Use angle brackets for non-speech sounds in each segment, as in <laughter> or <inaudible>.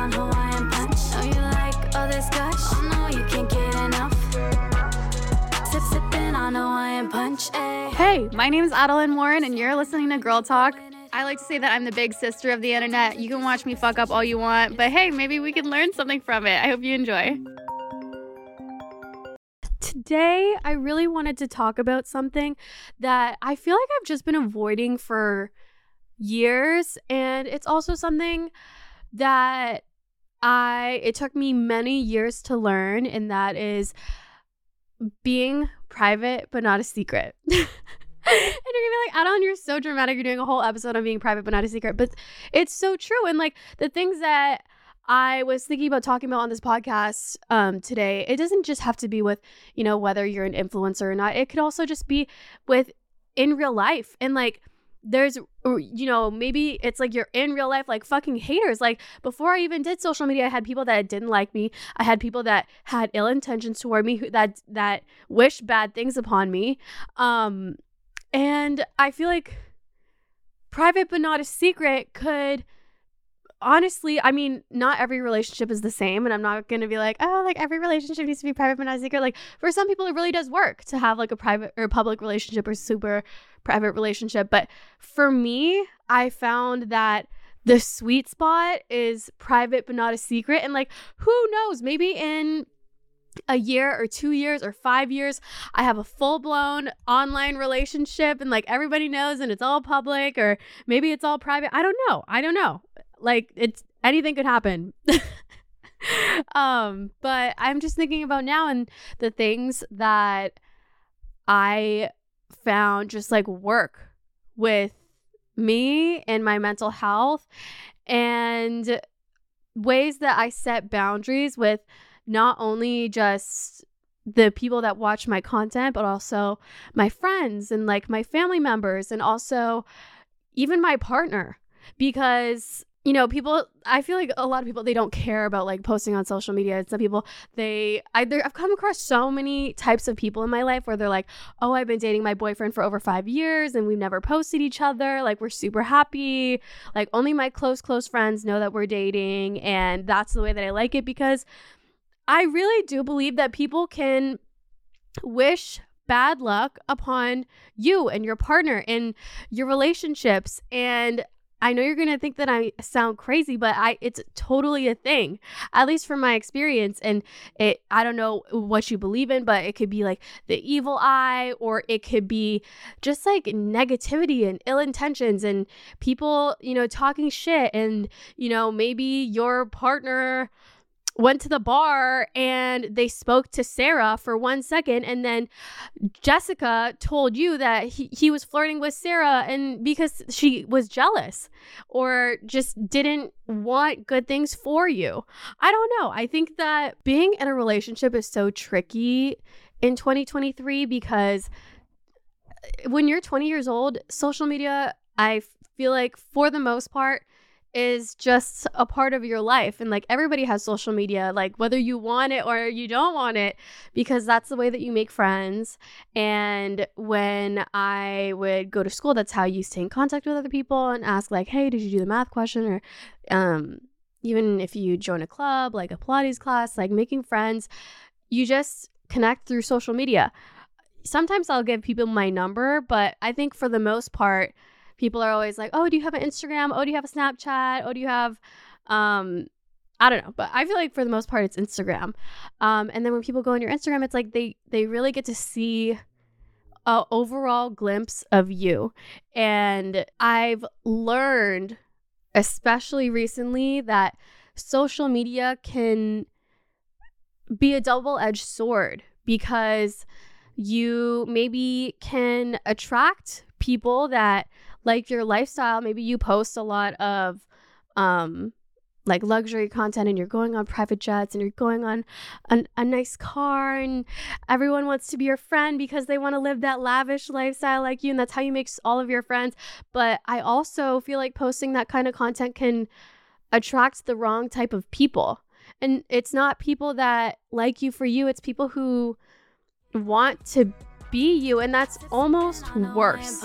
on Hawaiian punch. Know you like all this gush. Oh no, you can't get enough. Sip, sipping on Hawaiian punch. Ay. Hey, my name is Adelaine Morin, and you're listening to Girl Talk. I like to say that I'm the big sister of the internet. You can watch me fuck up all you want, but hey, maybe we can learn something from it. I hope you enjoy. Today, I really wanted to talk about something that I feel like I've just been avoiding for years, and it's also something that I it took me many years to learn, and that is being private but not a secret. <laughs> and you're gonna be like, Adon, you're so dramatic. You're doing a whole episode on being private but not a secret. But it's so true. And like the things that I was thinking about talking about on this podcast um, today, it doesn't just have to be with, you know, whether you're an influencer or not. It could also just be with in real life. And like there's you know maybe it's like you're in real life like fucking haters. Like before i even did social media i had people that didn't like me. I had people that had ill intentions toward me who, that that wished bad things upon me. Um and i feel like private but not a secret could honestly, I mean, not every relationship is the same. And I'm not going to be like, oh, like every relationship needs to be private but not secret. Like for some people, it really does work to have like a private or public relationship or super private relationship. But for me, I found that the sweet spot is private but not a secret. And like, who knows? Maybe in a year or two years or five years, I have a full blown online relationship and like everybody knows and it's all public or maybe it's all private. I don't know. I don't know. Like it's anything could happen. <laughs> um, but I'm just thinking about now and the things that I found just like work with me and my mental health and ways that I set boundaries with not only just the people that watch my content, but also my friends and like my family members and also even my partner because you know people i feel like a lot of people they don't care about like posting on social media. Some people they I, i've come across so many types of people in my life where they're like oh i've been dating my boyfriend for over five years and we've never posted each other. Like we're super happy. Like only my close close friends know that we're dating and that's the way that i like it because i really do believe that people can wish bad luck upon you and your partner and your relationships and I know you're going to think that I sound crazy, but I it's totally a thing. At least from my experience and it I don't know what you believe in, but it could be like the evil eye or it could be just like negativity and ill intentions and people, you know, talking shit and you know, maybe your partner went to the bar and they spoke to Sarah for one second and then Jessica told you that he, he was flirting with Sarah and because she was jealous or just didn't want good things for you. I don't know. I think that being in a relationship is so tricky in 2023 because uh, when you're 20 years old, social media I feel like for the most part is just a part of your life and like everybody has social media like whether you want it or you don't want it because that's the way that you make friends and when i would go to school that's how you stay in contact with other people and ask like hey did you do the math question? or um even if you join a club like a pilates class like making friends you just connect through social media. Sometimes i'll give people my number but i think for the most part people are always like, "Oh, do you have an Instagram? Oh, do you have a Snapchat? Oh, do you have um I don't know, but I feel like for the most part it's Instagram. Um and then when people go on your Instagram, it's like they they really get to see a overall glimpse of you. And I've learned especially recently that social media can be a double-edged sword because you maybe can attract people that like your lifestyle maybe you post a lot of um like luxury content and you're going on private jets and you're going on an, a nice car and everyone wants to be your friend because they want to live that lavish lifestyle like you and that's how you make all of your friends. But i also feel like posting that kind of content can attract the wrong type of people. And it's not people that like you for you it's people who want to be you and that's almost worse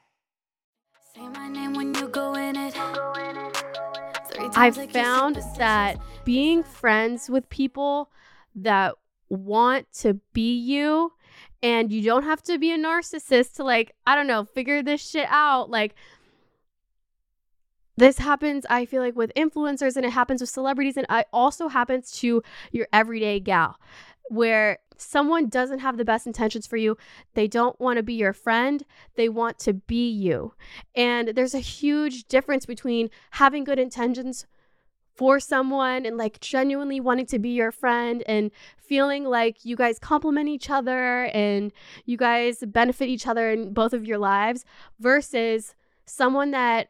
I've found that being friends with people that want to be you and you don't have to be a narcissist to like I don't know figure this shit out like this happens I feel like with influencers and it happens with celebrities and it also happens to your everyday gal where someone doesn't have the best intentions for you they don't want to be your friend they want to be you. And there's a huge difference between having good intentions for someone and like genuinely wanting to be your friend and feeling like you guys complement each other and you guys benefit each other in both of your lives versus someone that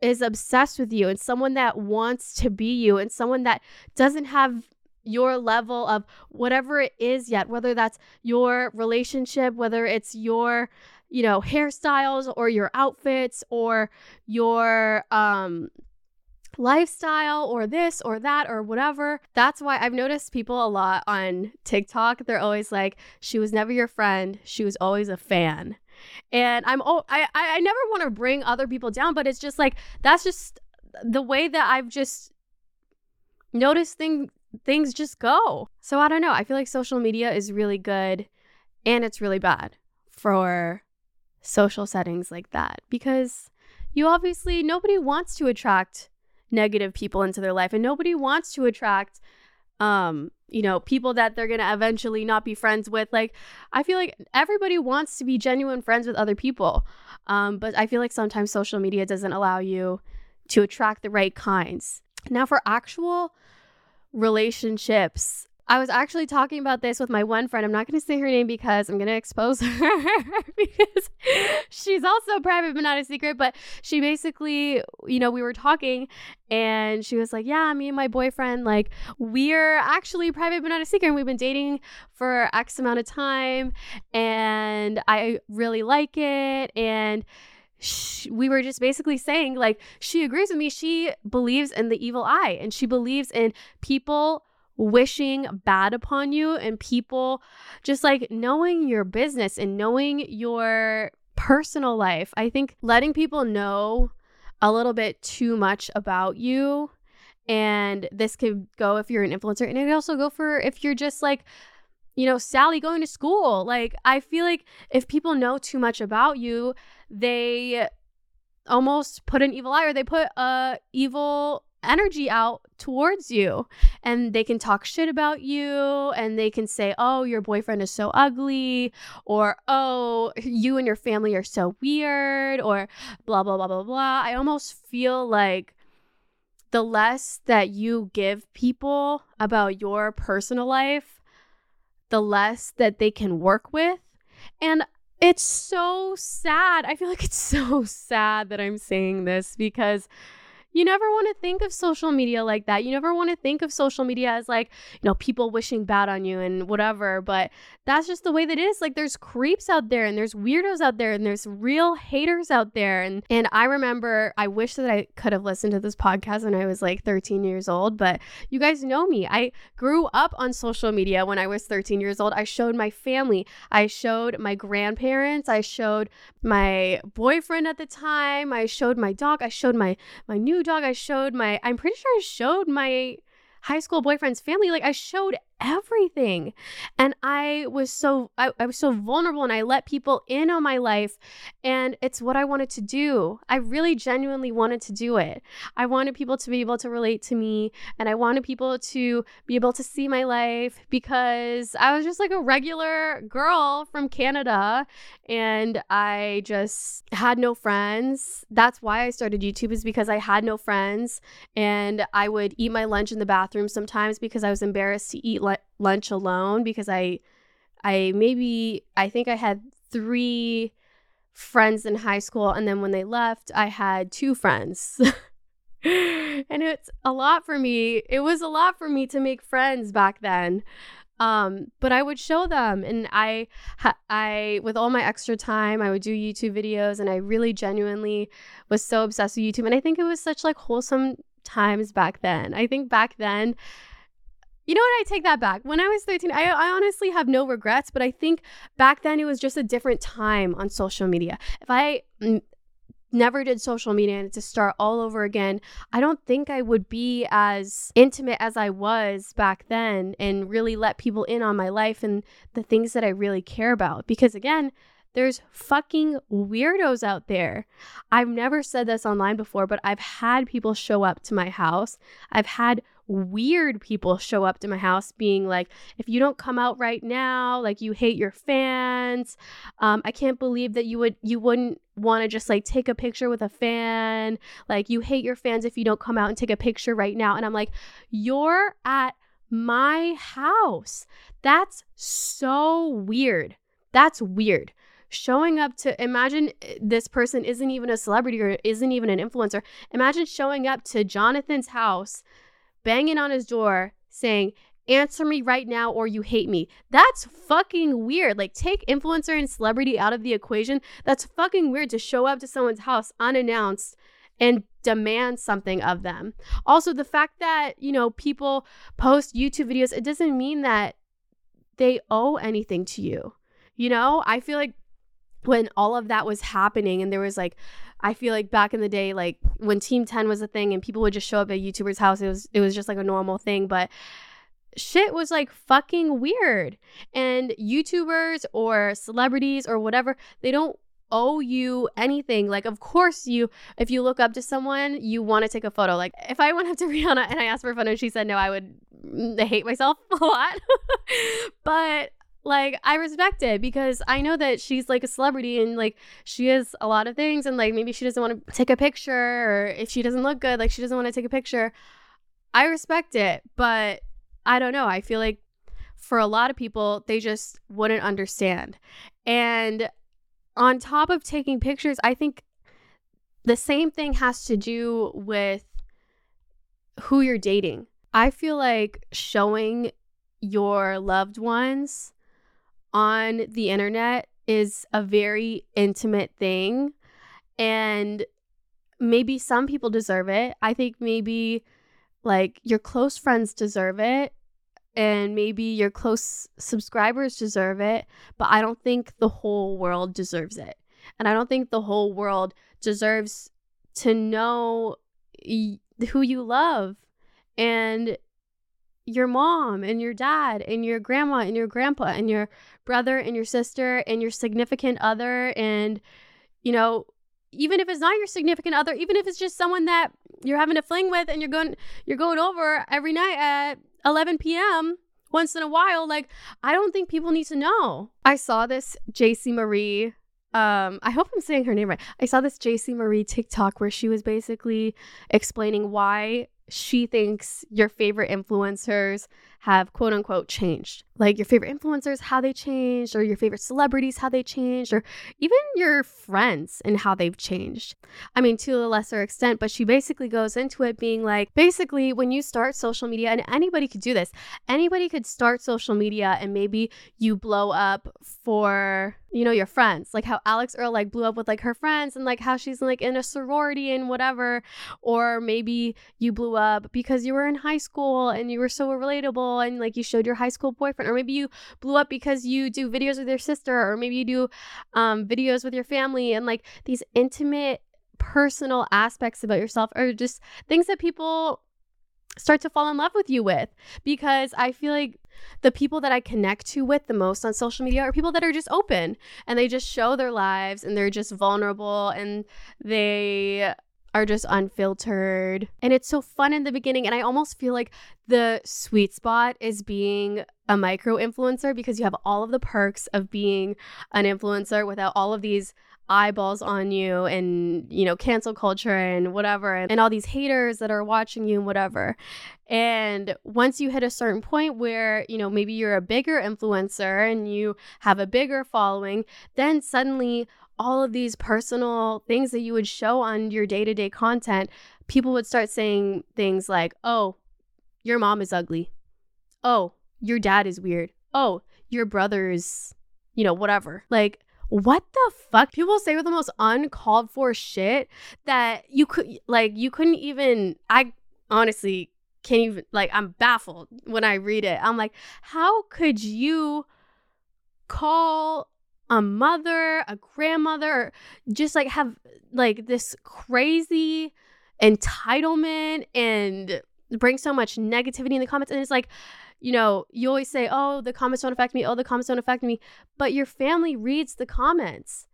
is obsessed with you and someone that wants to be you and someone that doesn't have your level of whatever it is yet whether that's your relationship whether it's your you know hairstyles or your outfits or your um lifestyle or this or that or whatever. That's why I've noticed people a lot on TikTok. They're always like, she was never your friend. She was always a fan. And I'm oh I I never want to bring other people down, but it's just like that's just the way that I've just noticed thing things just go. So I don't know. I feel like social media is really good and it's really bad for social settings like that because you obviously nobody wants to attract negative people into their life and nobody wants to attract um you know people that they're going to eventually not be friends with like i feel like everybody wants to be genuine friends with other people um but i feel like sometimes social media doesn't allow you to attract the right kinds now for actual relationships I was actually talking about this with my one friend. I'm not going to say her name because I'm going to expose <laughs> her because she's also private but not a secret. But she basically, you know, we were talking and she was like, Yeah, me and my boyfriend, like, we're actually private but not a secret. And we've been dating for X amount of time and I really like it. And sh- we were just basically saying, like, she agrees with me. She believes in the evil eye and she believes in people wishing bad upon you and people just like knowing your business and knowing your personal life. I think letting people know a little bit too much about you and this could go if you're an influencer and it could also go for if you're just like you know Sally going to school. Like I feel like if people know too much about you, they almost put an evil eye or they put a evil energy out towards you and they can talk shit about you and they can say oh your boyfriend is so ugly or oh <laughs> you and your family are so weird or blah blah blah blah blah. I almost feel like the less that you give people about your personal life the less that they can work with. And it's so sad. I feel like it's <laughs> so sad that i'm saying this because you never want to think of social media like that. You never want to think of social media as like, you know, people wishing bad on you and whatever. But that's just the way that it is. Like there's creeps out there and there's weirdos out there and there's real haters out there. And and I remember I wish that I could have listened to this podcast when I was like 13 years old, but you guys know me. I grew up on social media when I was 13 years old. I showed my family, I showed my grandparents, I showed my boyfriend at the time, I showed my dog, I showed my my new dog. I showed my, I'm pretty sure I showed my high school boyfriend's family. Like I showed everything. And I was so, I, I was so vulnerable and I let people in on my life. And it's what I wanted to do. I really genuinely wanted to do it. I wanted people to be able to relate to me and I wanted people to be able to see my life because I was just like a regular girl from Canada and I just had no friends. That's why I started YouTube is because I had no friends and I would eat my lunch in the bathroom sometimes because I was embarrassed to eat lu- lunch alone because I I maybe I think I had 3 friends in high school and then when they left I had two friends. <laughs> and it's a lot for me. It was a lot for me to make friends back then. Um, but I would show them, and I, I, with all my extra time, I would do YouTube videos, and I really genuinely was so obsessed with YouTube. And I think it was such like wholesome times back then. I think back then, you know what? I take that back. When I was 13, I, I honestly have no regrets, but I think back then it was just a different time on social media. If I never did social media and to start all over again, I don't think I would be as intimate as I was back then and really let people in on my life and the things that I really care about. Because again, there's fucking weirdos out there. I've never said this online before, but I've had people show up to my house. I've had weird people show up to my house being like, if you don't come out right now, like you hate your fans. Um, I can't believe that you would you wouldn't want to just like take a picture with a fan. Like you hate your fans if you don't come out and take a picture right now. And I'm like, you're at my house. That's so weird. That's weird showing up to imagine eh, this person isn't even a celebrity or isn't even an influencer. Imagine showing up to Jonathan's house banging on his door saying, Answer me right now or you hate me. That's fucking weird. Like, take influencer and celebrity out of the equation. That's fucking weird to show up to someone's house unannounced and demand something of them. Also, the fact that, you know, people post YouTube videos, it doesn't mean that they owe anything to you. You know, I feel like when all of that was happening and there was like I feel like back in the day, like when Team 10 was a thing and people would just show up at YouTuber's house, it was it was just like a normal thing. But shit was like fucking weird. And YouTubers or celebrities or whatever, they don't owe you anything. Like, of course, you, if you look up to someone, you want to take a photo. Like, if I went up to <laughs> Rihanna and I asked for a photo and she said no, I would mm, hate myself <laughs> a lot. <laughs> but like I respect it because I know that she's like a celebrity and like she is a lot of things and like maybe she doesn't want to take a picture or if she doesn't look good like she doesn't want to take a picture. I respect it, but I don't know. I feel like for a lot of people they just wouldn't understand. And on top of taking pictures, I think the same thing has to do with who you're dating. I feel like showing your loved ones on the internet is a very intimate thing. And maybe some people deserve it. I think maybe like your close friends deserve it. And maybe your close subscribers deserve it. But I don't think the whole world deserves it. And I don't think the whole world deserves to know y- who you love and your mom and your dad and your grandma and your grandpa and your brother and your sister and your significant other and you know even if it's not your significant other even if it's just someone that you're having a fling with and you're going you're going over every night at 11 p.m once in a while like i don't think people need to know. I saw this jc marie um i hope i'm saying her name right. I saw this jc marie tiktok where she was basically explaining why she thinks your favorite influencers have quote unquote changed. Like your favorite influencers, how they changed, or your favorite celebrities, how they changed, or even your friends and how they've changed. I mean, to a lesser extent, but she basically goes into it being like basically, when you start social media, and anybody could do this, anybody could start social media and maybe you blow up for you know your friends like how alix earle like blew up with like her friends and like how she's like in a sorority and whatever or maybe you blew up because you were in high school and you were so relatable and like you showed your high school boyfriend or maybe you blew up because you do videos with your sister or maybe you do um, videos with your family and like these intimate personal aspects about yourself or just things that people start to fall in love with you with because I feel like the people that I connect to with the most on social media are people that are just open and they just show their lives and they're just vulnerable and they are just unfiltered. And it's so fun in the beginning. And I almost feel like the sweet spot is being a micro influencer because you have all of the perks of being an influencer without all of these eyeballs on you and you know cancel culture and whatever and, and all these haters that are watching you and whatever and once you hit a certain point where you know maybe you're a bigger influencer and you have a bigger following then suddenly all of these personal things that you would show on your day to day content, people would start saying things like, oh, your mom is ugly. Oh, your dad is weird. Oh, your brother is, you know, whatever. Like, what the fuck? People say the most uncalled for shit that you could, like, you couldn't even, I honestly can't even, like, I'm baffled when I read it. I'm like, how could you call a mother, a grandmother, just like have like this crazy entitlement and bring so much negativity in the comments. And it's like, you know, you always say, oh, the comments don't affect me. Oh, the comments don't affect me. But your family reads the comments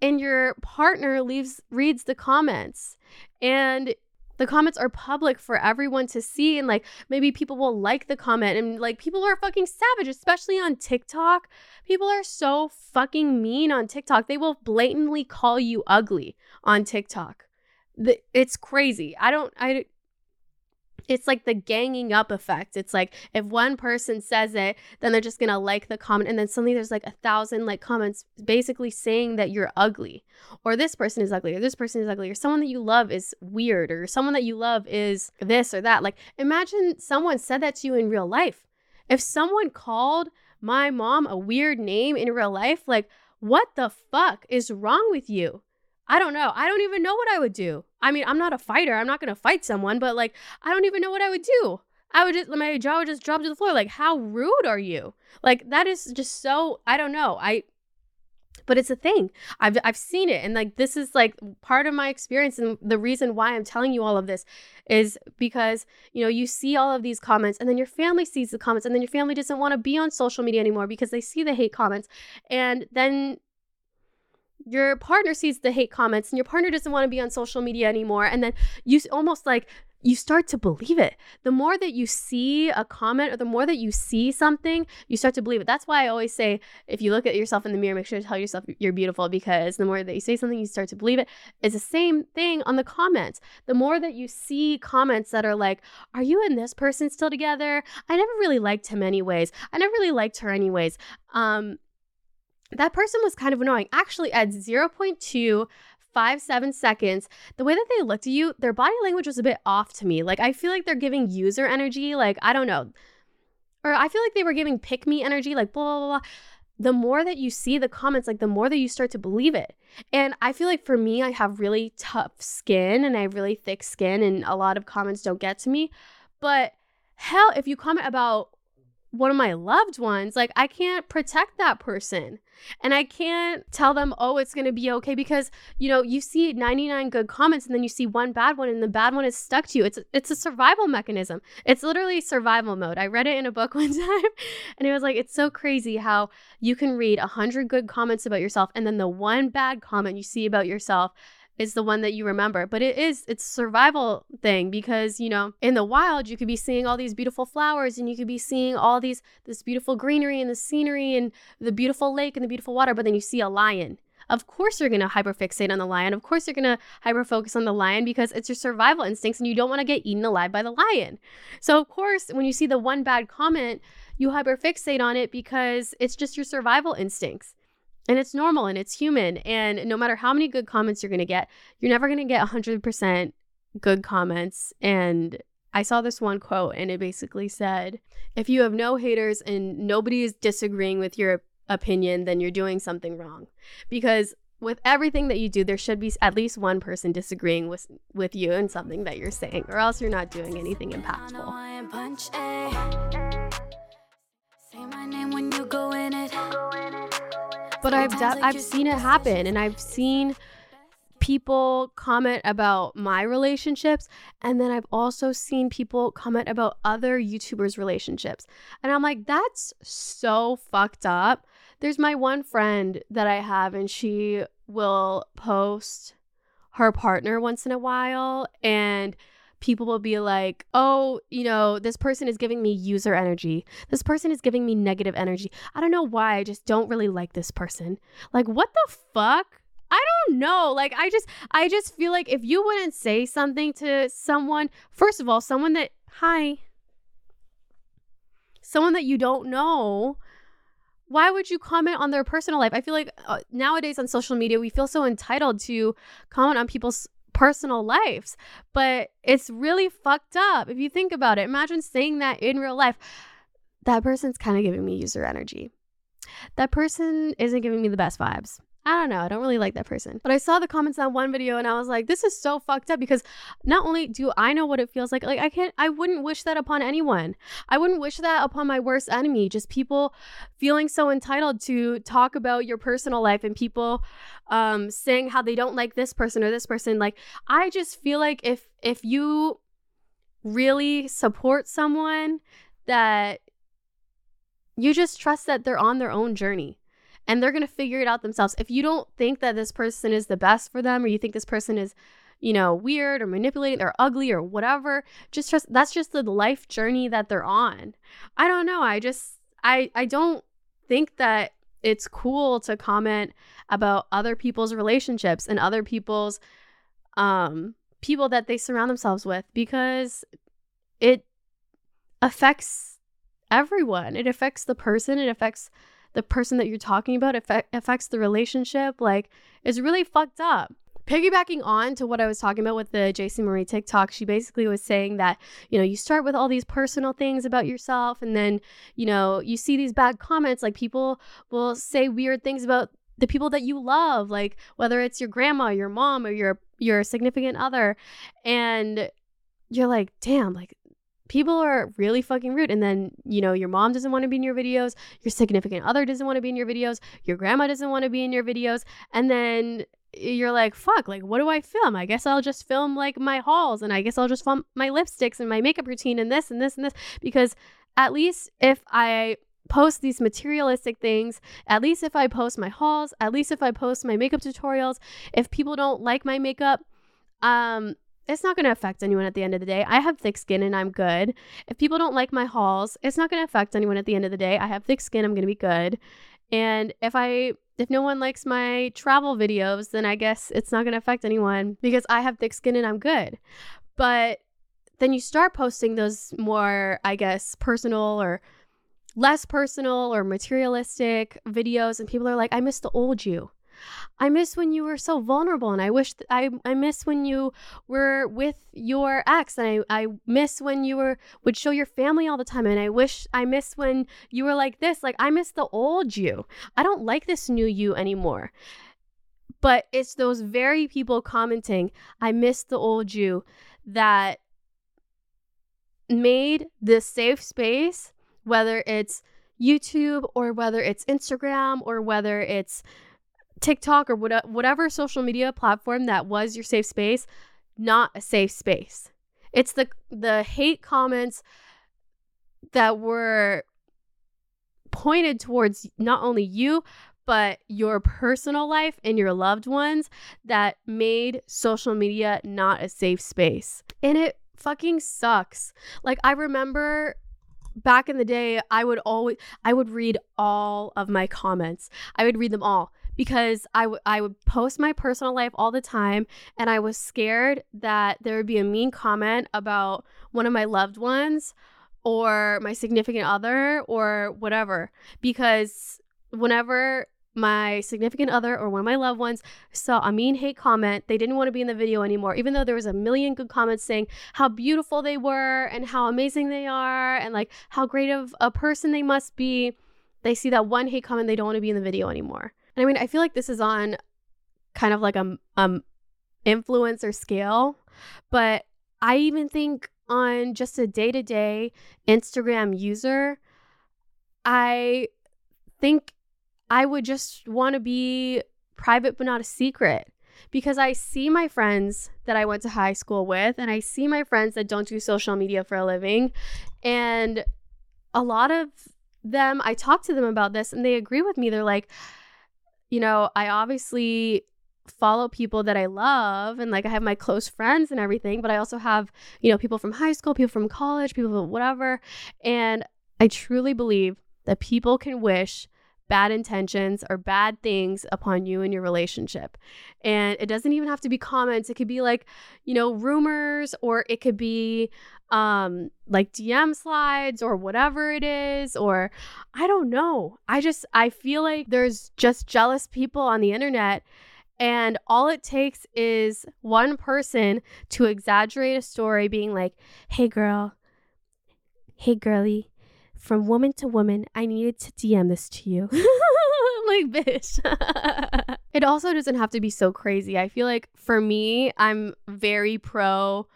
and your partner leaves reads the comments. And the comments are public for everyone to see and like maybe people will like the comment and like people are fucking savage especially on TikTok. People are so fucking mean on TikTok. They will blatantly call you ugly on TikTok. The, it's crazy. I don't I it's like the ganging up effect. It's like if one person says it, then they're just gonna like the comment, and then suddenly there's like a thousand like comments basically saying that you're ugly, or this person is ugly, or this person is ugly, or someone that you love is weird, or someone that you love is this or that. Like imagine someone said that to you in real life. If someone called my mom a weird name in real life, like what the fuck is wrong with you? I don't know. I don't even know what I would do. I mean, I'm not a fighter. I'm not going to fight someone, but like, I don't even know what I would do. I would just, my jaw would just drop to the floor. Like, how rude are you? Like, that is just so, I don't know. I, but it's a thing. I've, I've seen it. And like, this is like part of my experience. And the reason why I'm telling you all of this is because, you know, you see all of these comments and then your family sees the comments and then your family doesn't want to be on social media anymore because they see the hate comments. And then your partner sees the hate comments and your partner doesn't want to be on social media anymore and then you almost like you start to believe it. The more that you see a comment or the more that you see something, you start to believe it. That's why I always say if you look at yourself in the mirror, make sure to tell yourself you're beautiful because the more that you say something, you start to believe it. It's the same thing on the comments. The more that you see comments that are like, Are you and this person still together? I never really liked him anyways. I never really liked her anyways. Um, that person was kind of annoying. Actually, at 0.2 five, seven seconds, the way that they looked at you, their body language was a bit off to me. Like, I feel like they're giving user energy. Like, I don't know. Or I feel like they were giving pick me energy, like, blah, blah, blah. The more that you see the comments, like, the more that you start to believe it. And I feel like for me, I have really tough skin and I have really thick skin, and a lot of comments don't get to me. But hell, if you comment about one of my loved ones, like I can't protect that person. And I can't tell them, oh, it's going to be okay because, you know, you see 99 good comments and then you see one bad one and the bad one is stuck to you. It's it's a survival mechanism. It's literally survival mode. I read it in a book <laughs> one time and it was like it's so crazy how you can read 100 good comments about yourself and then the one bad comment you see about yourself is the one that you remember. But it is it's survival thing because, you know, in the wild you could be seeing all these beautiful flowers and you could be seeing all these this beautiful greenery and the scenery and the beautiful lake and the beautiful water, but then you see a lion. Of course you're going to hyperfixate on the lion. Of course you're going to hyperfocus on the lion because it's your survival instincts and you don't want to get eaten alive by the lion. So of course, when you see the one bad comment, you hyperfixate on it because it's just your survival instincts. And it's normal and it's human. And no matter how many good comments you're going to get, you're never going to get 100% good comments. And I saw this one quote and it basically said, if you have no haters and nobody is disagreeing with your opinion, then you're doing something wrong. Because with everything that you do, there should be at least one person disagreeing with with you and something that you're saying, or else you're not doing anything impactful. But I've de- I've seen it happen, and I've seen people comment about my relationships and then I've also seen people comment about other YouTubers relationships. And I'm like that's so fucked up. There's my one friend that I have and she will post her partner once in a while and people will be like, oh, you know, this person is giving me user energy. This person is giving me negative energy. I don't know why. I just don't really like this person. Like, what the fuck? I don't know. Like, I just, I just feel like if you wouldn't say something to someone, first of all, someone that, hi, someone that you don't know, why would you comment on their personal life? I feel like uh, nowadays on social media, we feel so entitled to comment on people's personal lives, but it's really fucked up if you think about it. Imagine saying that in real life. That person's kind of giving me user energy. That person isn't giving me the best vibes. I don't know. I don't really like that person. But I saw the comments on one video and I was like, this is so fucked up because not only do I know what it feels like, like I can't, I wouldn't wish that upon anyone. I wouldn't wish that upon my worst enemy. Just people feeling so entitled to talk about your personal life and people um, saying how they don't like this person or this person. Like, I just feel like if, if you really support someone that you just trust that they're on their own journey and they're going to figure it out themselves. If you don't think that this person is the best for them or you think this person is, you know, weird or manipulating or ugly or whatever, just trust that's just the life journey that they're on. I don't know. I just I I don't think that it's cool to comment about other people's relationships and other people's um people that they surround themselves with because it affects everyone. It affects the person, it affects the person that you're talking about affects the relationship. Like, it's really fucked up. Piggybacking on to what I was talking about with the JC Marie TikTok, she basically was saying that, you know, you start with all these personal things about yourself, and then, you know, you see these bad comments. Like, people will say weird things about the people that you love, like whether it's your grandma, your mom, or your your significant other, and you're like, damn, like people are really fucking rude. And then, you know, your mom doesn't want to be in your videos, your significant other doesn't want to be in your videos, your grandma doesn't want to be in your videos. And then you're like, fuck, like, what do I film? I guess I'll just film like my hauls and I guess I'll just film my lipsticks and my makeup routine and this and this and this. Because at least if I post these materialistic things, at least if I post my hauls, at least if I post my makeup tutorials, if people don't like my makeup, um, it's not going to affect anyone at the end of the day. I have thick skin and I'm good. If people don't like my hauls, it's not going to affect anyone at the end of the day. I have thick skin, I'm going to be good. And if I if no one likes my travel videos, then I guess it's not going to affect anyone because I have thick skin and I'm good. But then you start posting those more, I guess, personal or less personal or materialistic videos and people are like, "I miss the old you." I miss when you were so vulnerable and I wish th- I I miss when you were with your ex and I I miss when you were would show your family all the time and I wish I miss when you were like this like I miss the old you. I don't like this new you anymore. But it's those very people commenting, I miss the old you that made this safe space whether it's YouTube or whether it's Instagram or whether it's TikTok or whatever social media platform that was your safe space, not a safe space. It's the the hate comments that were pointed towards not only you but your personal life and your loved ones that made social media not a safe space. And it fucking sucks. Like I remember back in the day I would always I would read all of my comments. I would read them all because I, w- I would post my personal life all the time and I was scared that there would be a mean comment about one of my loved ones or my significant other or whatever because whenever my significant other or one of my loved ones saw a mean hate comment, they didn't want to be in the video anymore, even though there was a million good comments saying how beautiful they were and how amazing they are and like how great of a person they must be. They see that one hate comment, they don't want to be in the video anymore. And I mean, I feel like this is on kind of like a um influencer scale, but I even think on just a day-to-day Instagram user, I think I would just want to be private but not a secret because I see my friends that I went to high school with and I see my friends that don't do social media for a living and a lot of them I talk to them about this and they agree with me. They're like you know, I obviously follow people that I love and like I have my close friends and everything, but I also have, you know, people from high school, people from college, people from whatever. And I truly believe that people can wish bad intentions or bad things upon you and your relationship. And it doesn't even have to be comments. It could be like, you know, rumors or it could be um like DM slides or whatever it is or I don't know. I just I feel like there's just jealous people on the internet and all it takes is one person to exaggerate a story being like, "Hey girl, hey girly, from woman to woman, I needed to DM this to you. <laughs> like, bitch. <laughs> it also doesn't have to be so crazy. I feel like for me, I'm very pro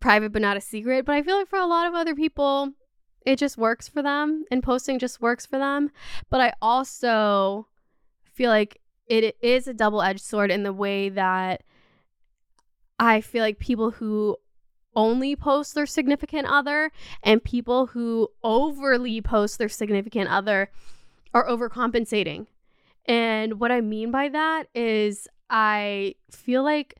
private but not a secret, but I feel like for a lot of other people, it just works for them and posting just works for them. But I also feel like it is a double edged sword in the way that I feel like people who only post their significant other and people who overly post their significant other are overcompensating. And what I mean by that is I feel like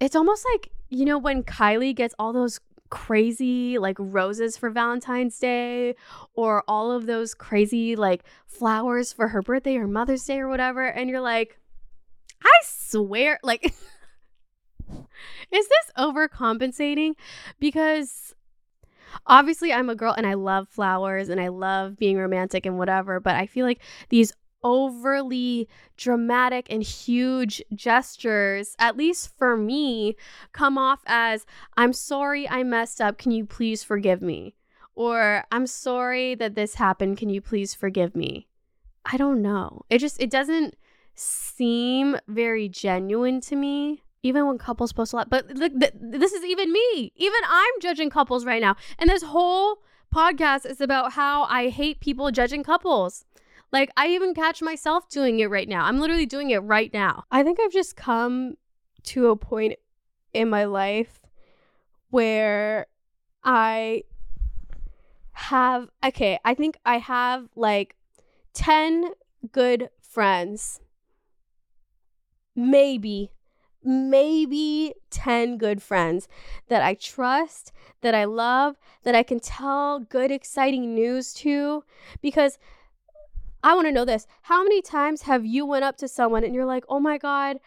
it's almost like, you know, when Kylie gets all those crazy like roses for Valentine's Day or all of those crazy like flowers for her birthday or Mother's Day or whatever. And you're like, I swear, like, <laughs> is this overcompensating? Because obviously I'm a girl and I love flowers and I love being romantic and whatever, but I feel like these overly dramatic and huge gestures, at least for me, come off as I'm sorry I messed up. Can you please forgive me? Or I'm sorry that this happened. Can you please forgive me? I don't know. It just, it doesn't seem very genuine to me even when couples post a lot. But look, th- this is even me. Even I'm judging couples right now. And this whole podcast is about how I hate people judging couples. Like, I even catch myself doing it right now. I'm literally doing it right now. I think I've just come to a point in my life where I have, okay, I think I have like 10 good friends. Maybe maybe 10 good friends that I trust, that I love, that I can tell good, exciting news to. Because I want to know this. How many times have you went up to someone and you're like, "Oh my god,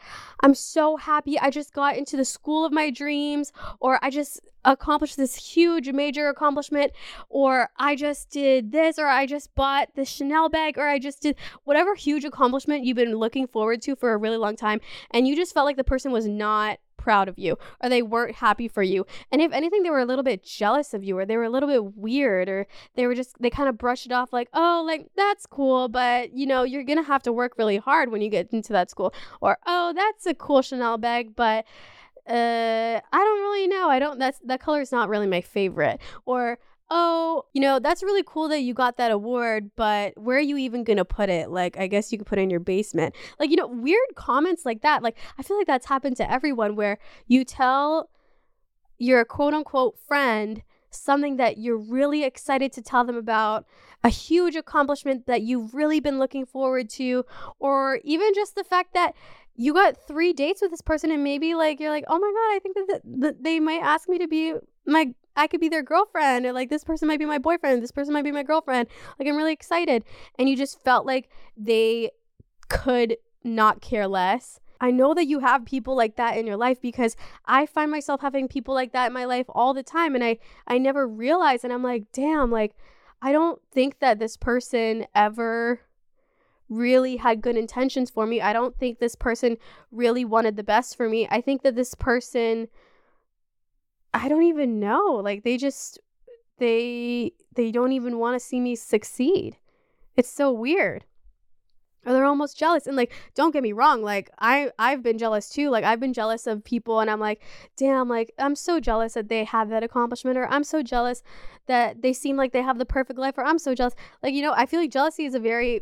I'm so happy. I just got into the school of my dreams or I just accomplished this huge major accomplishment or I just did this or I just bought this Chanel bag or I just did whatever huge accomplishment you've been looking forward to for a really long time and you just felt like the person was not proud of you or they weren't happy for you. And if anything, they were a little bit jealous of you or they were a little bit weird or they were just, they kind of brushed it off like, oh, like that's cool, but you know, you're going to have to work really hard when you get into that school. Or, oh, that's a cool Chanel bag, but uh, I don't really know. I don't, that's, that color is not really my favorite. Or, oh, you know, that's really cool that you got that award, but where are you even going to put it? Like, I guess you could put it in your basement. Like, you know, weird comments like that. Like, I feel like that's happened to everyone where you tell your quote unquote friend something that you're really excited to tell them about, a huge accomplishment that you've really been looking forward to, or even just the fact that you got three dates with this person and maybe like you're like oh my god i think that, that they might ask me to be my i could be their girlfriend or like this person might be my boyfriend this person might be my girlfriend like i'm really excited and you just felt like they could not care less I know that you have people like that in your life because I find myself having people like that in my life all the time and I I never realize and I'm like, "Damn, like I don't think that this person ever really had good intentions for me. I don't think this person really wanted the best for me. I think that this person I don't even know. Like they just they they don't even want to see me succeed. It's so weird. Or they're almost jealous. And like, don't get me wrong, like I I've been jealous too. Like I've been jealous of people and I'm like, damn, like I'm so jealous that they have that accomplishment or I'm so jealous that they seem like they have the perfect life or I'm so jealous. Like, you know, I feel like jealousy is a very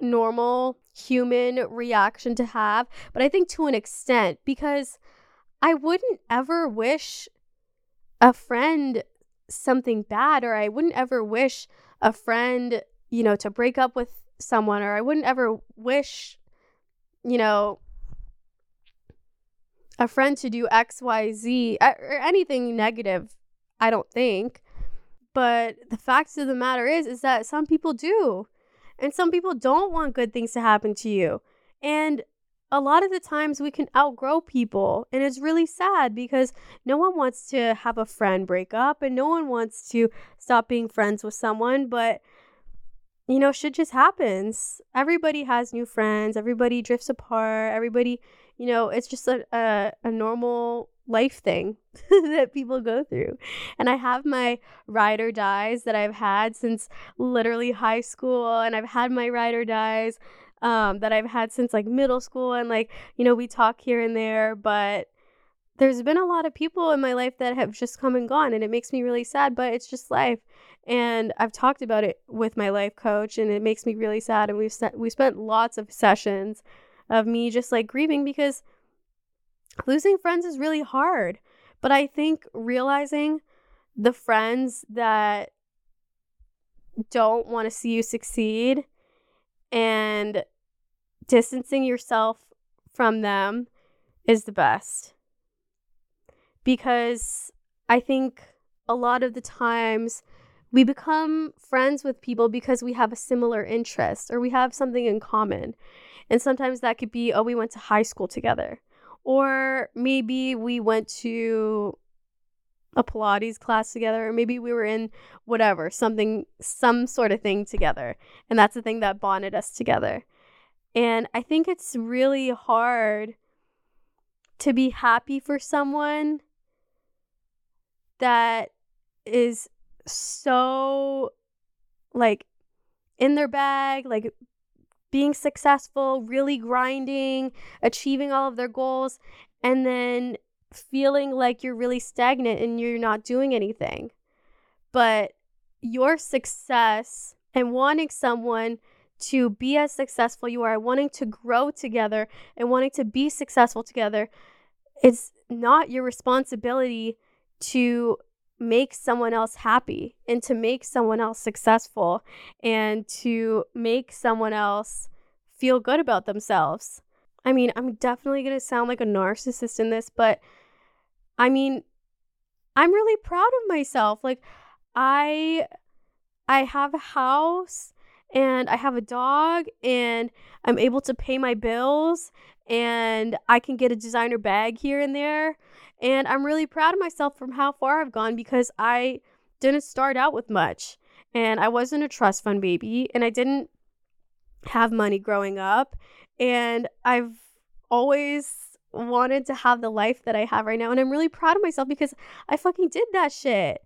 normal human reaction to have, but I think to an extent because I wouldn't ever wish a friend something bad or I wouldn't ever wish a friend, you know, to break up with someone or I wouldn't ever wish, you know, a friend to do XYZ or anything negative, I don't think. But the fact of the matter is is that some people do. And some people don't want good things to happen to you. And a lot of the times we can outgrow people and it's really sad because no one wants to have a friend break up and no one wants to stop being friends with someone but you know shit just happens. Everybody has new friends everybody drifts apart everybody you know it's just a, a, a normal life thing <laughs> that people go through. And i have my ride or dies that i've had since literally high school and i've had my ride or dies um, that I've had since like middle school. And like, you know, we talk here and there, but there's been a lot of people in my life that have just come and gone. And it makes me really sad, but it's just life. And I've talked about it with my life coach, and it makes me really sad. And we've set, we spent lots of sessions of me just like grieving because losing friends is really hard. But I think realizing the friends that don't want to see you succeed and distancing yourself from them is the best. Because I think a lot of the times we become friends with people because we have a similar interest or we have something in common. And sometimes that could be, oh, we went to high school together. Or maybe we went to a Pilates class together, or maybe we were in whatever, something, some sort of thing together. And that's the thing that bonded us together. And I think it's really hard to be happy for someone that is so like in their bag, like being successful, really grinding, achieving all of their goals, and then feeling like you're really stagnant and you're not doing anything. But your success and wanting someone to be as successful you are, wanting to grow together and wanting to be successful together, it's not your responsibility to make someone else happy and to make someone else successful and to make someone else feel good about themselves. I mean, I'm definitely going to sound like a narcissist in this, but I mean, I'm really proud of myself. Like I I have a house and I have a dog and I'm able to pay my bills and I can get a designer bag here and there. And I'm really proud of myself from how far I've gone because I didn't start out with much. And I wasn't a trust fund baby and I didn't have money growing up. And I've always wanted to have the life that I have right now. And I'm really proud of myself because I fucking did that shit.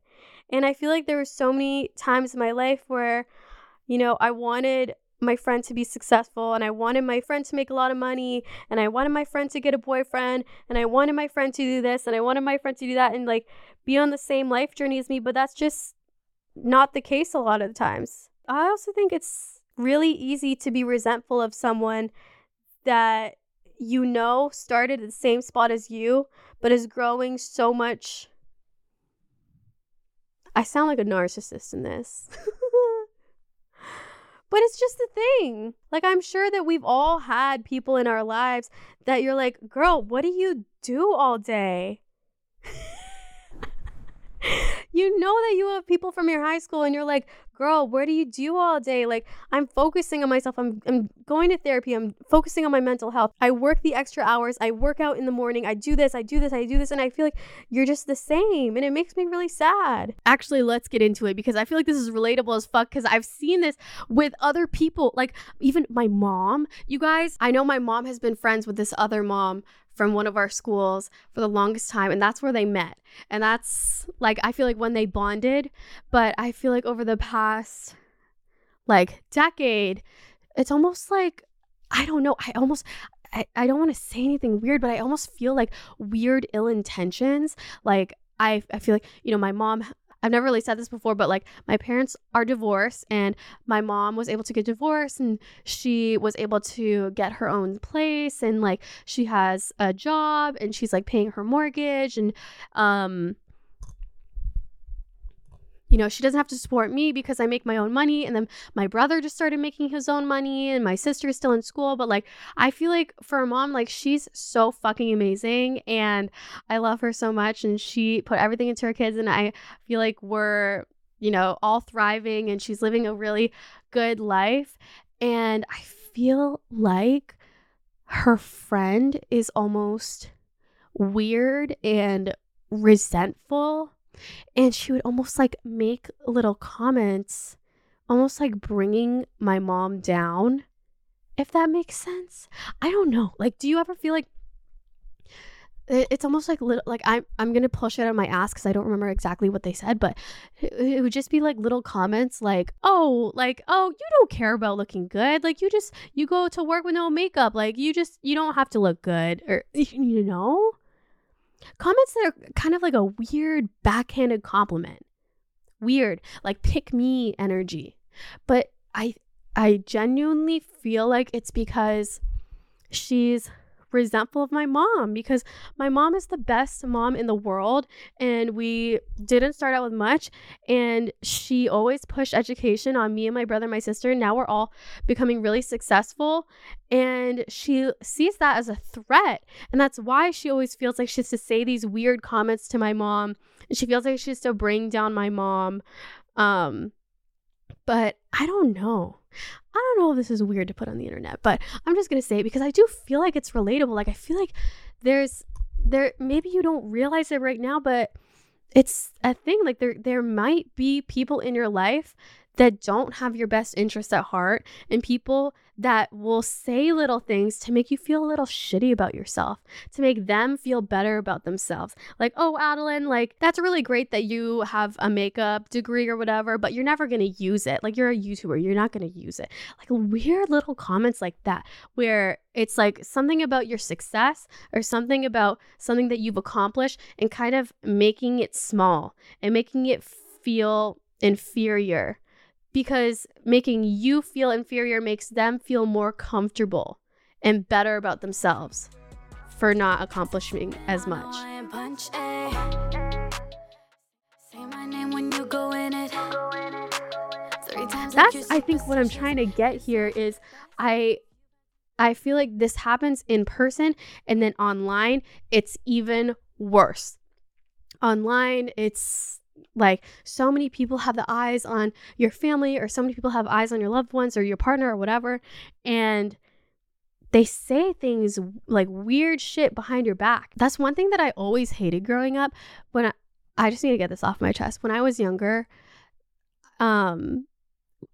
And I feel like there were so many times in my life where, you know, I wanted my friend to be successful and I wanted my friend to make a lot of money and I wanted my friend to get a boyfriend and I wanted my friend to do this and I wanted my friend to do that and like be on the same life journey as me, but that's just not the case a lot of the times. I also think it's really easy to be resentful of someone that you know started at the same spot as you, but is growing so much. I sound like a narcissist in this. <laughs> but it's just the thing. Like, I'm sure that we've all had people in our lives that you're like, girl, what do you do all day? <laughs> you know that you have people from your high school and you're like, girl, what do you do all day? Like, I'm focusing on myself. I'm, I'm going to therapy. I'm focusing on my mental health. I work the extra hours. I work out in the morning. I do this. I do this. I do this. And I feel like you're just the same. And it makes me really sad. Actually, let's get into it because I feel like this is relatable as fuck because I've seen this with other people. Like, even my mom, you guys, I know my mom has been friends with this other mom from one of our schools for the longest time and that's where they met and that's like i feel like when they bonded but i feel like over the past like decade it's almost like i don't know i almost i, I don't want to say anything weird but i almost feel like weird ill intentions. Like I, I feel like you know my mom I've never really said this before, but like my parents are divorced and my mom was able to get divorced and she was able to get her own place and like she has a job and she's like paying her mortgage and um you know, she doesn't have to support me because I make my own money. And then my brother just started making his own money, and my sister is still in school. But like, I feel like for a mom, like, she's so fucking amazing. And I love her so much. And she put everything into her kids. And I feel like we're you know, all thriving and she's living a really good life. And I feel like her friend is almost weird and resentful. And she would almost like make little comments, almost like bringing my mom down, if that makes sense. I don't know. Like, do you ever feel like it's almost like little like i'm i'm gonna push it on my ass because i don't remember exactly what they said but it would just be like little comments like oh like oh you don't care about looking good like you just you go to work with no makeup like you just you don't have to look good or <laughs> you know comments that are kind of like a weird backhanded compliment. Weird like pick me energy. But i i genuinely feel like it's because she's resentful of my mom because my mom is the best mom in the world and we didn't start out with much and she always pushed education on me and my brother and my sister now we're all becoming really successful and she sees that as a threat and that's why she always feels like she has to say these weird comments to my mom and she feels like she has to bring down my mom um but I don't know. I don't know if this is weird to put on the internet, but I'm just going to say it because I do feel like it's relatable. Like I feel like there's there maybe you don't realize it right now, but it's a thing like there there might be people in your life that don't have your best interests at heart and people that will say little things to make you feel a little shitty about yourself, to make them feel better about themselves. Like, oh, Adelaine, like, that's really great that you have a makeup degree or whatever, but you're never gonna use it. Like, you're a YouTuber, you're not gonna use it. Like, weird little comments like that, where it's like something about your success or something about something that you've accomplished and kind of making it small and making it feel inferior because making you feel inferior makes them feel more comfortable and better about themselves for not accomplishing as much. That's I think what I'm trying to get here is I I feel like this happens in person and then online it's even worse. Online it's like so many people have the eyes on your family or so many people have eyes on your loved ones or your partner or whatever and they say things like weird shit behind your back that's one thing that i always hated growing up when i, I just need to get this off my chest when i was younger um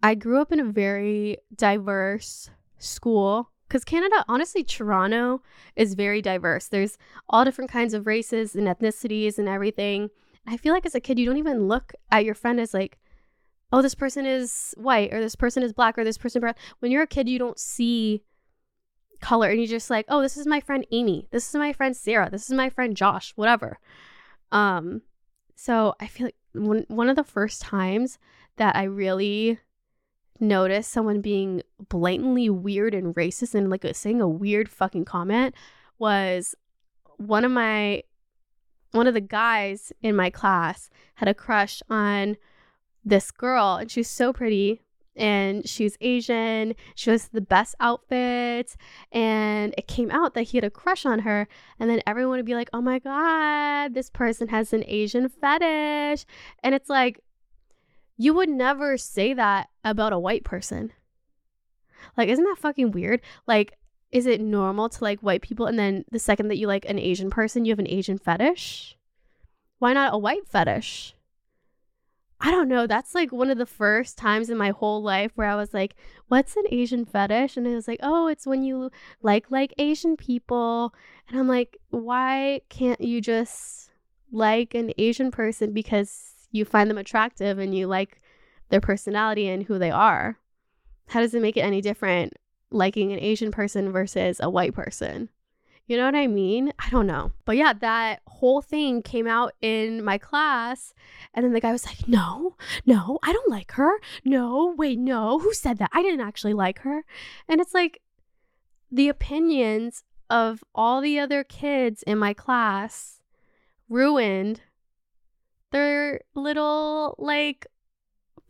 i grew up in a very diverse school because Canada, honestly, Toronto is very diverse. There's all different kinds of races and ethnicities and everything. I feel like as a kid, you don't even look at your friend as like, oh, this person is white or this person is black or this person brown. When you're a kid, you don't see color and you're just like, oh, this is my friend Amy. This is my friend Sarah. This is my friend Josh, whatever. Um, so I feel like one, one of the first times that I really noticed someone being blatantly weird and racist and like saying a weird fucking comment was one of my one of the guys in my class had a crush on this girl and she was so pretty and she was Asian. She was the best outfit. And it came out that he had a crush on her. And then everyone would be like, oh my God, this person has an Asian fetish. And it's like, you would never say that about a white person. Like, isn't that fucking weird? Like, is it normal to like white people and then the second that you like an Asian person, you have an Asian fetish? Why not a white fetish? I don't know. That's like one of the first times in my whole life where I was like, what's an Asian fetish? And it was like, oh, it's when you like like Asian people. And I'm like, why can't you just like an Asian person because you find them attractive and you like their personality and who they are? How does it make it any different liking an Asian person versus a white person. You know what I mean? I don't know. But yeah, that whole thing came out in my class. And then the guy was like, No, no, I don't like her. No, wait, no. Who said that? I didn't actually like her. And it's like the opinions of all the other kids in my class ruined their little like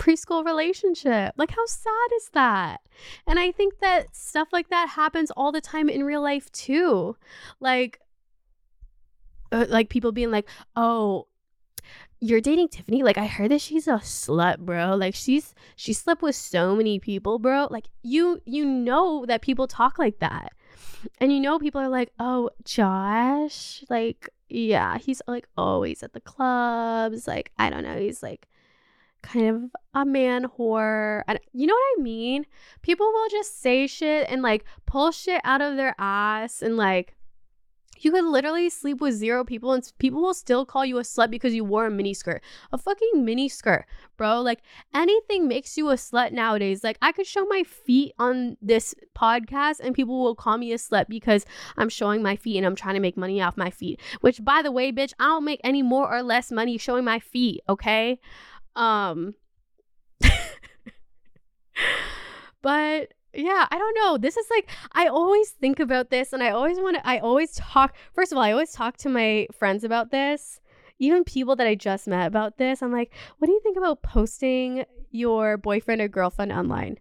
preschool relationship. Like, how sad is that? And I think that stuff like that happens all the time in real life too. Like, uh, like people being like, oh, you're dating Tiffany? Like I heard that she's a slut, bro. Like she's she slept with so many people, bro. Like you you know that people talk like that. And you know people are like, "Oh, Josh, like yeah, he's like always at the clubs. Like I don't know, he's like kind of a man whore. And you know what I mean? People will just say shit and like pull shit out of their ass and like you could literally sleep with zero people and people will still call you a slut because you wore a mini skirt. A fucking mini skirt, bro. Like anything makes you a slut nowadays. Like I could show my feet on this podcast and people will call me a slut because I'm showing my feet and I'm trying to make money off my feet. Which by the way, bitch, I don't make any more or less money showing my feet, okay? Um <laughs> but yeah, I don't know. This is like I always think about this and I always want to I always talk first of all, I always talk to my friends about this. Even people that I just met about this. I'm like, "What do you think about posting your boyfriend or girlfriend online?"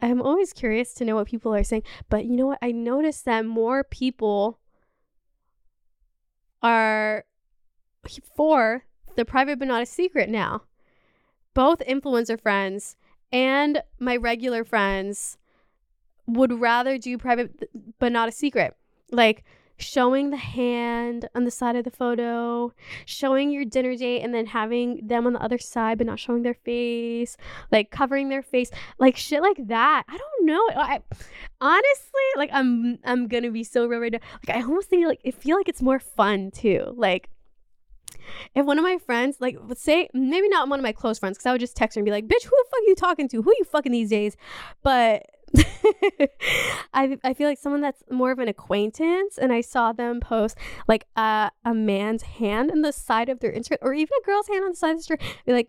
I'm always curious to know what people are saying. But you know what? I noticed that more people are for the private but not a secret now. Both influencer friends and my regular friends would rather do private but not a secret. Like showing the hand on the side of the photo, showing your dinner date and then having them on the other side but not showing their face, like covering their face, like shit like that. I don't know. I honestly, like I'm I'm going to be so real right now. Like I almost think like I feel like it's more fun too. Like if one of my friends, like, say, maybe not one of my close friends, because I would just text her and be like, bitch, who the fuck are you talking to? Who are you fucking these days? But <laughs> I, I feel like someone that's more of an acquaintance and I saw them post like a, a man's hand on the side of their Instagram or even a girl's hand on the side of the street be like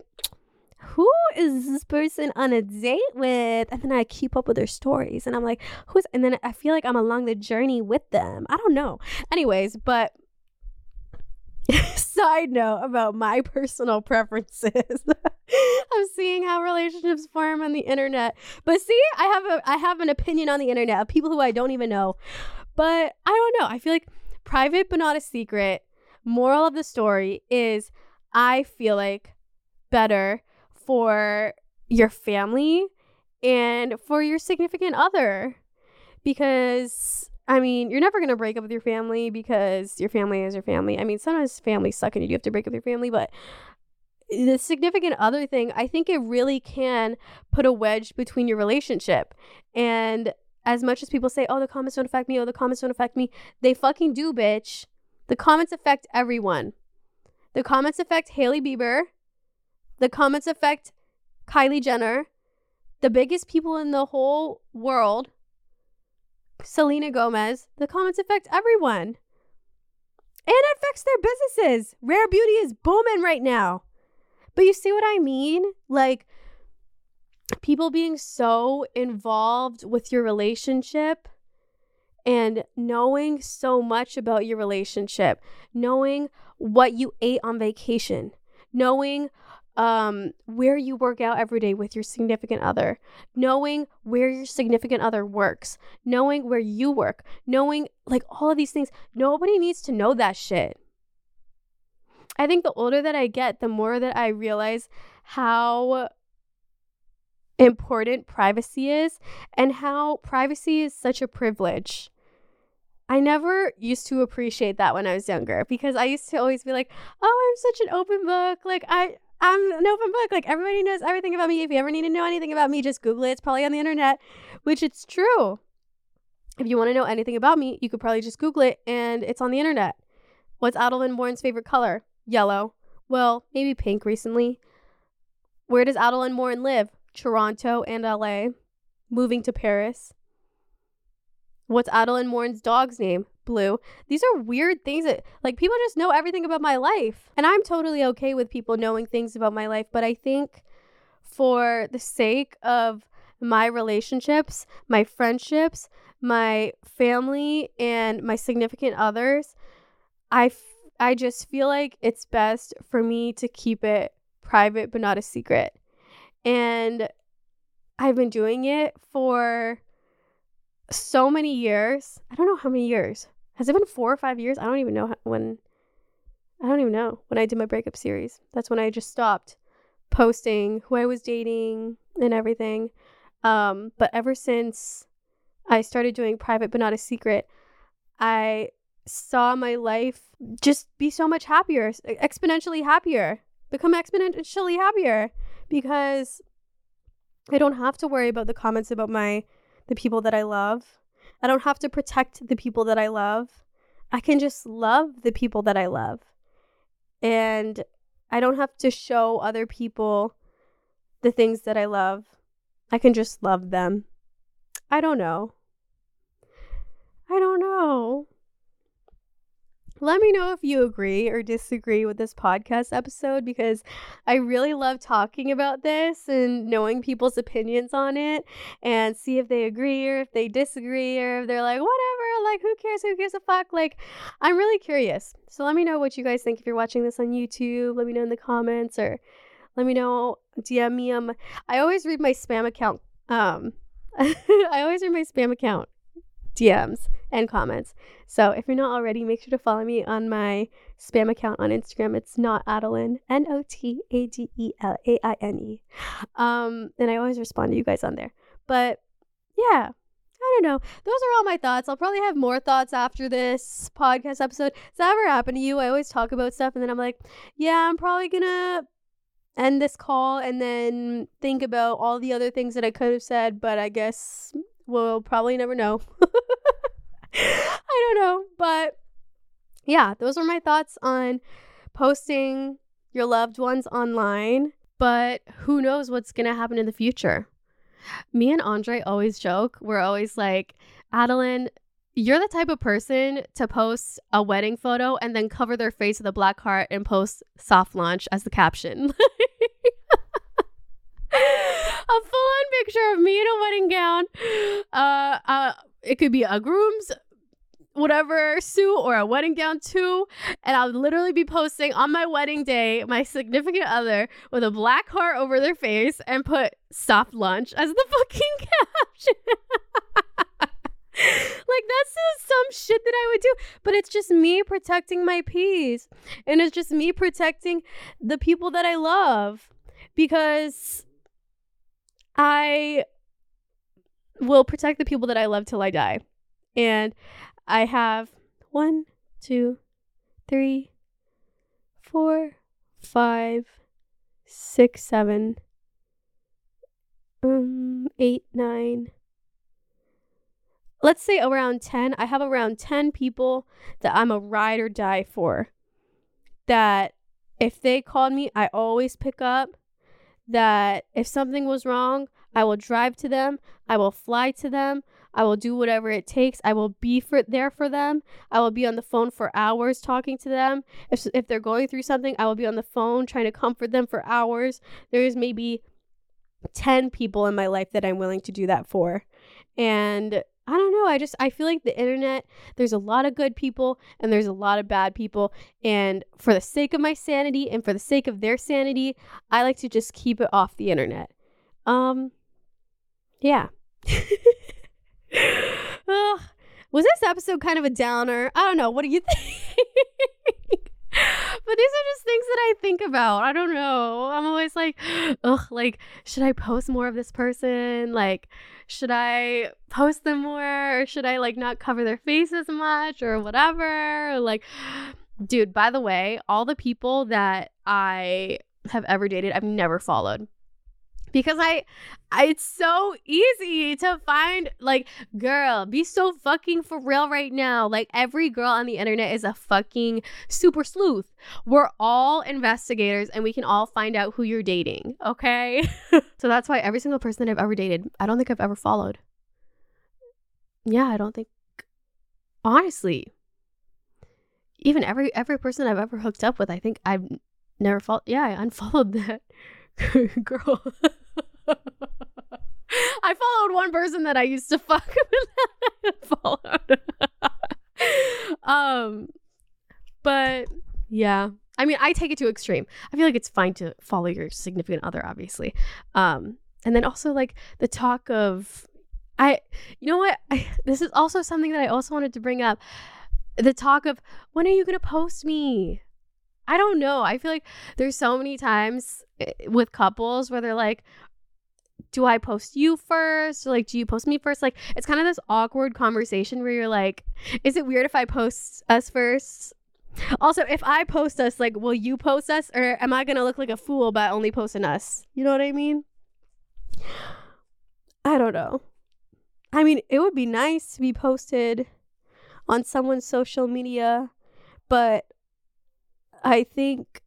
who is this person on a date with and then I keep up with their stories and I'm like who's and then I feel like I'm along the journey with them I don't know anyways but <laughs> side note about my personal preferences <laughs> of seeing how relationships form on the internet. But see, I have a I have an opinion on the internet of people who I don't even know. But I don't know. I feel like private but not a secret. Moral of the story is I feel like better for your family and for your significant other because I mean, you're never to break up with your family because your family is your family. I mean, sometimes families suck and you do have to break up with your family, but the significant other thing, I think it really can put a wedge between your relationship. And as much as people say, oh, the comments don't affect me, oh, the comments don't affect me, they fucking do, bitch. The comments affect everyone. The comments affect Hailey Bieber. The comments affect Kylie Jenner. The biggest people in the whole world Selena Gomez, the comments affect everyone. And it affects their businesses. Rare Beauty is booming right now. But you see what I mean? Like, people being so involved with your relationship and knowing so much about your relationship, knowing what you ate on vacation, knowing um, where you work out every day with your significant other, knowing where your significant other works, knowing where you work, knowing like all of these things. Nobody needs to know that shit. I think the older that I get, the more that I realize how important privacy is and how privacy is such a privilege. I never used to appreciate that when I was younger because I used to always be like, "Oh, I'm such an open book. Like I I'm an open book. Like everybody knows everything about me. If you ever need to know anything about me, just Google it. It's probably on the internet, which it's true. If you want to know anything about me, you could probably just Google it and it's on the internet. What's Adelaine Morin's favorite color? Yellow. Well, maybe pink recently. Where does Adelaine Morin live? Toronto and LA. Moving to Paris. What's Adelaine Morin's dog's name? Blue. These are weird things that, like, people just know everything about my life. And I'm totally okay with people knowing things about my life. But I think for the sake of my relationships, my friendships, my family, and my significant others, I, f- I just feel like it's best for me to keep it private but not a secret. And I've been doing it for so many years. I don't know how many years. Has it been four or five years? I don't even know when. I don't even know when I did my breakup series. That's when I just stopped posting who I was dating and everything. Um, but ever since I started doing private but not a secret, I saw my life just be so much happier, exponentially happier, become exponentially happier because I don't have to worry about the comments about my the people that I love. I don't have to protect the people that I love. I can just love the people that I love. And I don't have to show other people the things that I love. I can just love them. I don't know. I don't know. Let me know if you agree or disagree with this podcast episode because I really love talking about this and knowing people's opinions on it and see if they agree or if they disagree or if they're like, whatever, like, who cares? Who gives a fuck? Like, I'm really curious. So let me know what you guys think if you're watching this on YouTube. Let me know in the comments or let me know, DM me. Um, I always read my spam account. Um, <laughs> I always read my spam account DMs and comments. So if you're not already, make sure to follow me on my spam account on Instagram. It's not Adelaine, N O T A D E L A I N E. Um, and I always respond to you guys on there. But yeah, I don't know. Those are all my thoughts. I'll probably have more thoughts after this podcast episode. Does that ever happen to you? I always talk about stuff and then I'm like, yeah, I'm probably gonna end this call and then think about all the other things that I could have said, but I guess we'll probably never know. <laughs> I don't know. But yeah, those are my thoughts on posting your loved ones online. But who knows what's going to happen in the future? Me and Andre always joke. We're always like, Adelaine, you're the type of person to post a wedding photo and then cover their face with a black heart and post soft launch as the caption. <laughs> <laughs> a full on picture of me in a wedding gown. Uh, uh, it could be a groom's whatever suit or a wedding gown too. And I'll literally be posting on my wedding day my significant other with a black heart over their face and put soft lunch as the <laughs> fucking caption. <laughs> like that's just some shit that I would do, but it's just me protecting my peace, and it's just me protecting the people that I love because I will protect the people that I love till I die. And I have one, two, three, four, five, six, seven, um, eight, nine. Let's say around 10. I have around 10 people that I'm a ride or die for. That if they called me, I always pick up that if something was wrong, I will drive to them, I will fly to them, I will do whatever it takes. I will be for there for them. I will be on the phone for hours talking to them. If if they're going through something, I will be on the phone trying to comfort them for hours. There is maybe 10 people in my life that I'm willing to do that for. And I don't know. I just I feel like the internet, there's a lot of good people and there's a lot of bad people. And for the sake of my sanity and for the sake of their sanity, I like to just keep it off the internet. Um yeah. <laughs> Was this episode kind of a downer? I don't know. What do you <laughs> think? But these are just things that I think about. I don't know. I'm always like, <gasps> ugh, like, should I post more of this person? Like, should I post them more? Or should I like not cover their face as much or whatever? Like, <sighs> dude, by the way, all the people that I have ever dated, I've never followed because I, I it's so easy to find like girl be so fucking for real right now. Like every girl on the internet is a fucking super sleuth. We're all investigators and we can all find out who you're dating okay? <laughs> So that's why every single person that I've ever dated I don't think I've ever followed. Yeah I don't think honestly. Even every every person I've ever hooked up with I think I've never followed yeah I unfollowed that <laughs> girl. I followed one person that I used to <laughs> fuck with. followed. um, but yeah, I mean, I take it to extreme. I feel like it's fine to follow your significant other, obviously. Um, and then also like the talk of, I, you know what? I, this is also something that I also wanted to bring up. The talk of when are you gonna post me? I don't know. I feel like there's so many times eh, with couples where they're like, do I post you first? Or like, do you post me first? Like, it's kind of this awkward conversation where you're like, is it weird if I post us first? Also, if I post us, like, will you post us? Or am I going to look like a fool by only posting us? You know what I mean? I don't know. I mean, it would be nice to be posted on someone's social media, but I think,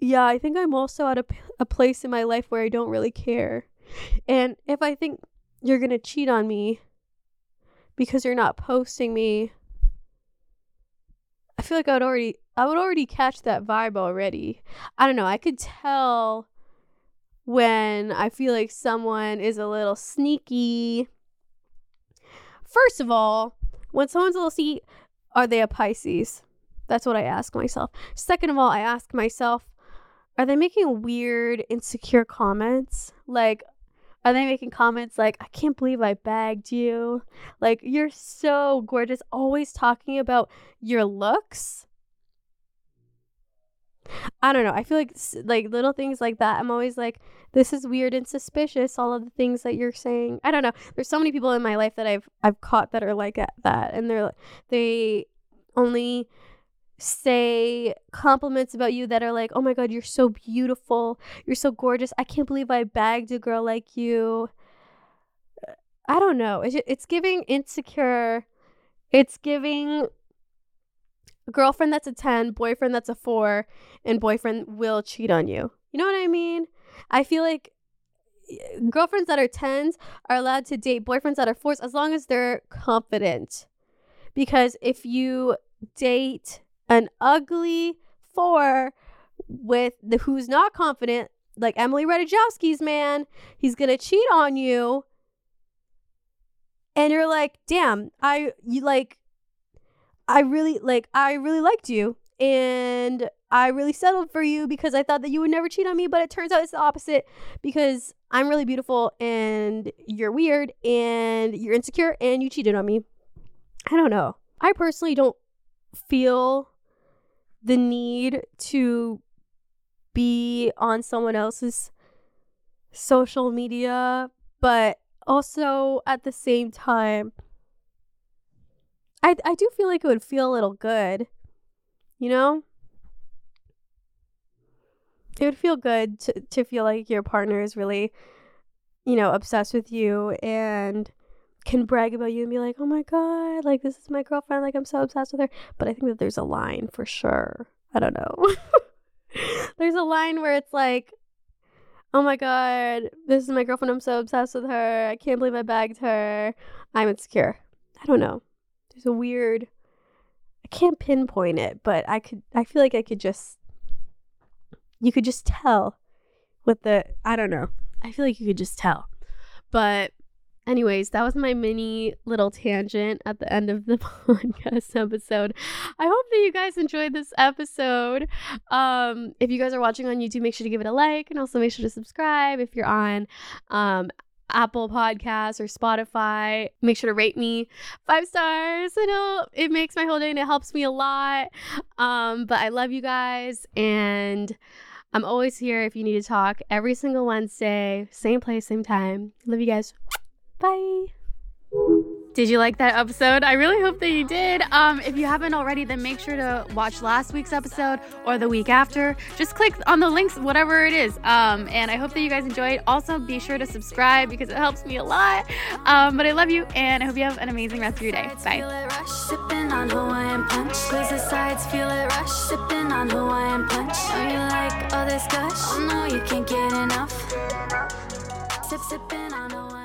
yeah, I think I'm also at a, a place in my life where I don't really care. And if I think you're going to cheat on me because you're not posting me, I feel like I would already I would already catch that vibe already. I don't know. I could tell when I feel like someone is a little sneaky. First of all, when someone's a little sneaky, are they a Pisces? That's what I ask myself. Second of all, I ask myself, are they making weird, insecure comments? Like, are they making comments like, I can't believe I bagged you? Like, you're so gorgeous. Always talking about your looks. I don't know. I feel like like little things like that. I'm always like, this is weird and suspicious. All of the things that you're saying. I don't know. There's so many people in my life that I've I've caught that are like that, and they're they only say compliments about you that are like, oh my god, you're so beautiful, you're so gorgeous. I can't believe I bagged a girl like you. I don't know. It's giving insecure. It's giving girlfriend that's a 10, boyfriend that's a 4, and boyfriend will cheat on you. You know what I mean? I feel like girlfriends that are 10s are allowed to date boyfriends that are 4s as long as they're confident. Because if you date an ugly 4 with the who's not confident, like Emily Ratajkowski's man, he's to cheat on you. And you're like, "Damn, I you like I really like I really liked you and I really settled for you because I thought that you would never cheat on me, but it turns out it's the opposite because I'm really beautiful and you're weird and you're insecure and you cheated on me. I don't know. I personally don't feel the need to be on someone else's social media, but also at the same time I I do feel like it would feel a little good. You know? It would feel good to to feel like your partner is really you know, obsessed with you and can brag about you and be like, "Oh my god, like this is my girlfriend, like I'm so obsessed with her." But I think that there's a line for sure. I don't know. <laughs> there's a line where it's like, "Oh my god, this is my girlfriend. I'm so obsessed with her. I can't believe I bagged her. I'm insecure." I don't know there's a weird I can't pinpoint it, but I could I feel like I could just you could just tell with the I don't know. I feel like you could just tell. But anyways, that was my mini little tangent at the end of the <laughs> podcast episode. I hope that you guys enjoyed this episode. Um, if you guys are watching on YouTube, make sure to give it a like and also make sure to subscribe if you're on um, Apple Podcasts or Spotify. Make sure to rate me five stars. I know it makes my whole day and it helps me a lot. Um, but I love you guys and I'm always here if you need to talk every single Wednesday, same place, same time. Love you guys. Bye. Did you like that episode? I really hope that you did. Um, if you haven't already, then make sure to watch last week's episode or the week after. Just click on the links, whatever it is. Um, and I hope that you guys enjoyed. Also, be sure to subscribe because it helps me a lot. Um, but I love you, and I hope you have an amazing rest of your day. Bye. Sipping on Hawaiian punch. sides, feel it rush. Sipping on Hawaiian punch. you like all this gush? Oh no, you can't get enough. Sip, sipping on Hawaiian